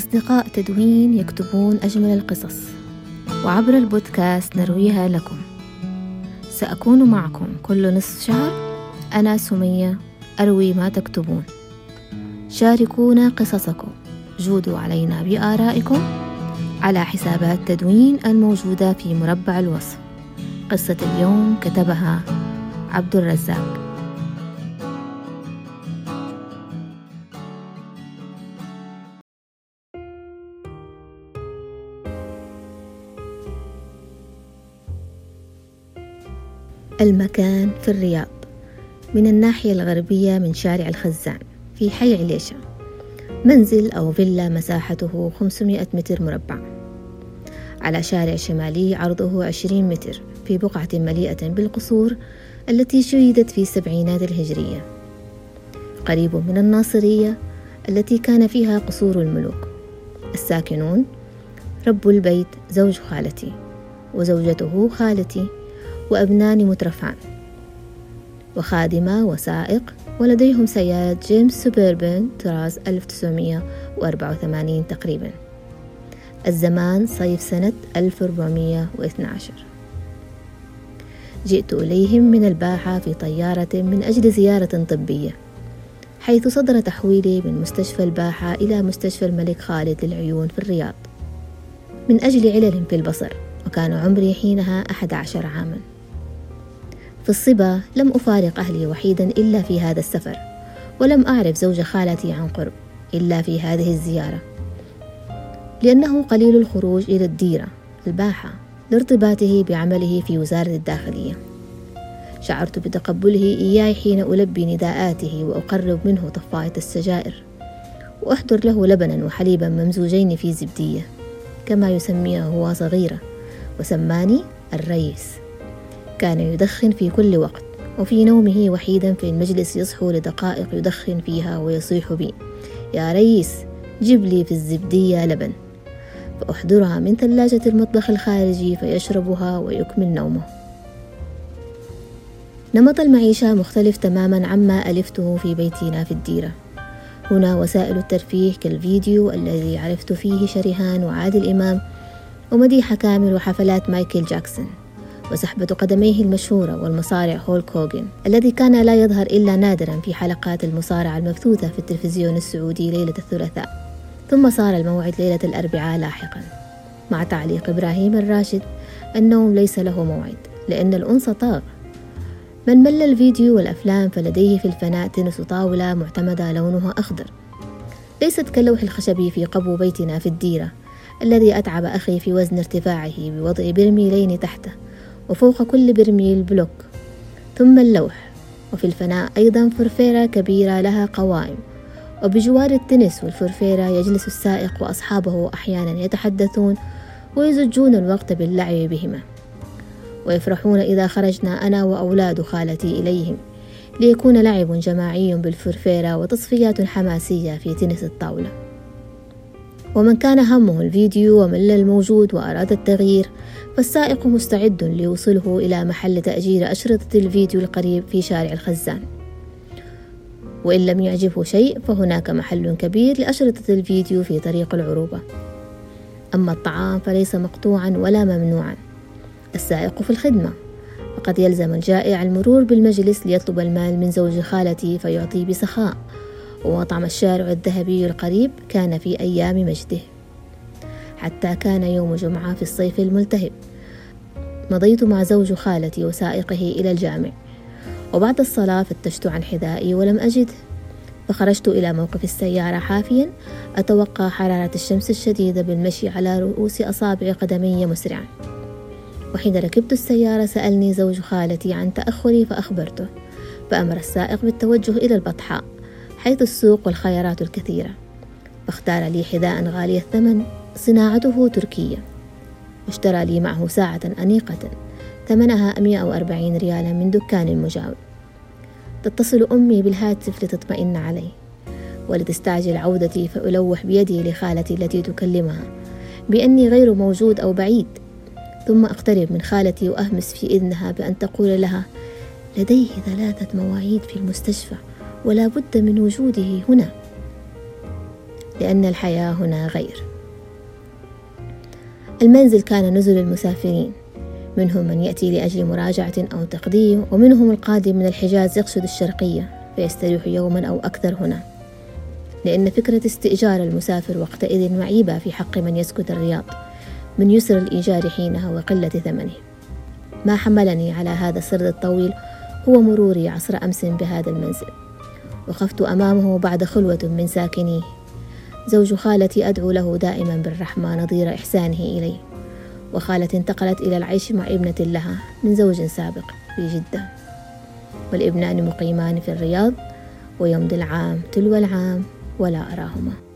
أصدقاء تدوين يكتبون أجمل القصص وعبر البودكاست نرويها لكم. سأكون معكم كل نصف شهر. أنا سمية أروي ما تكتبون. شاركونا قصصكم. جودوا علينا بآرائكم على حسابات تدوين الموجودة في مربع الوصف. قصة اليوم كتبها عبد الرزاق. المكان في الرياض من الناحية الغربية من شارع الخزان في حي عليشة. منزل أو فيلا مساحته 500 متر مربع. على شارع شمالي عرضه 20 متر في بقعة مليئة بالقصور التي شيدت في السبعينات الهجرية. قريب من الناصرية التي كان فيها قصور الملوك. الساكنون رب البيت زوج خالتي وزوجته خالتي. وأبنان مترفعان. وخادمة وسائق ولديهم سيارة جيمس سوبربن طراز 1984 تقريبا. الزمان صيف سنة 1412 جئت إليهم من الباحة في طيارة من أجل زيارة طبية حيث صدر تحويلي من مستشفى الباحة إلى مستشفى الملك خالد للعيون في الرياض من أجل علل في البصر وكان عمري حينها أحد عشر عاماً. في الصبا لم أفارق أهلي وحيدا إلا في هذا السفر ولم أعرف زوج خالتي عن قرب إلا في هذه الزيارة. لأنه قليل الخروج إلى الديرة الباحة لارتباطه بعمله في وزارة الداخلية. شعرت بتقبله إياي حين ألبي نداءاته وأقرب منه طفاية السجائر وأحضر له لبنا وحليبا ممزوجين في زبدية كما يسميه هو صغيرة وسماني الريس. كان يدخن في كل وقت وفي نومه وحيدا في المجلس يصحو لدقائق يدخن فيها ويصيح بي. يا ريس جيب لي في الزبدية لبن. فأحضرها من ثلاجة المطبخ الخارجي فيشربها ويكمل نومه. نمط المعيشة مختلف تماما عما ألفته في بيتنا في الديرة. هنا وسائل الترفيه كالفيديو الذي عرفت فيه شريهان وعادل إمام ومديحة كامل وحفلات مايكل جاكسون. وسحبة قدميه المشهورة والمصارع هول كوغن الذي كان لا يظهر إلا نادرا في حلقات المصارعة المبثوثة في التلفزيون السعودي ليلة الثلاثاء. ثم صار الموعد ليلة الأربعاء لاحقا. مع تعليق إبراهيم الراشد النوم ليس له موعد لأن الأنثى طاغ. من مل الفيديو والأفلام فلديه في الفناء تنس طاولة معتمدة لونها أخضر. ليست كاللوح الخشبي في قبو بيتنا في الديرة الذي أتعب أخي في وزن ارتفاعه بوضع برميلين تحته. وفوق كل برميل بلوك. ثم اللوح وفي الفناء أيضا فرفيرة كبيرة لها قوائم. وبجوار التنس والفرفيرة يجلس السائق وأصحابه أحيانا يتحدثون ويزجون الوقت باللعب بهما. ويفرحون إذا خرجنا أنا وأولاد خالتي إليهم. ليكون لعب جماعي بالفرفيرة وتصفيات حماسية في تنس الطاولة. ومن كان همه الفيديو ومل الموجود وأراد التغيير فالسائق مستعد ليوصله إلى محل تأجير أشرطة الفيديو القريب في شارع الخزان. وإن لم يعجبه شيء فهناك محل كبير لأشرطة الفيديو في طريق العروبة. أما الطعام فليس مقطوعا ولا ممنوعا. السائق في الخدمة. فقد يلزم الجائع المرور بالمجلس ليطلب المال من زوج خالتي فيعطي بسخاء. ومطعم الشارع الذهبي القريب كان في أيام مجده. حتى كان يوم جمعة في الصيف الملتهب. مضيت مع زوج خالتي وسائقه إلى الجامع. وبعد الصلاة فتشت عن حذائي ولم أجده. فخرجت إلى موقف السيارة حافيا أتوقع حرارة الشمس الشديدة بالمشي على رؤوس أصابع قدمي مسرعا. وحين ركبت السيارة سألني زوج خالتي عن تأخري فأخبرته. فأمر السائق بالتوجه إلى البطحاء. حيث السوق والخيارات الكثيرة. فاختار لي حذاء غالي الثمن صناعته تركية واشترى لي معه ساعة أنيقة ثمنها 140 ريالا من دكان مجاور. تتصل أمي بالهاتف لتطمئن علي ولتستعجل عودتي فألوح بيدي لخالتي التي تكلمها بأني غير موجود أو بعيد. ثم أقترب من خالتي وأهمس في إذنها بأن تقول لها لديه ثلاثة مواعيد في المستشفى. ولا بد من وجوده هنا لأن الحياة هنا غير. المنزل كان نزل المسافرين منهم من يأتي لأجل مراجعة أو تقديم ومنهم القادم من الحجاز يقصد الشرقية فيستريح يوما أو أكثر هنا. لأن فكرة استئجار المسافر وقتئذ معيبة في حق من يسكن الرياض من يسر الإيجار حينها وقلة ثمنه. ما حملني على هذا السرد الطويل هو مروري عصر أمس بهذا المنزل. وقفت أمامه بعد خلوة من ساكنيه. زوج خالتي أدعو له دائما بالرحمة نظير إحسانه إلي وخالة انتقلت إلى العيش مع ابنة لها من زوج سابق في جدة. والابنان مقيمان في الرياض ويمضي العام تلو العام ولا أراهما.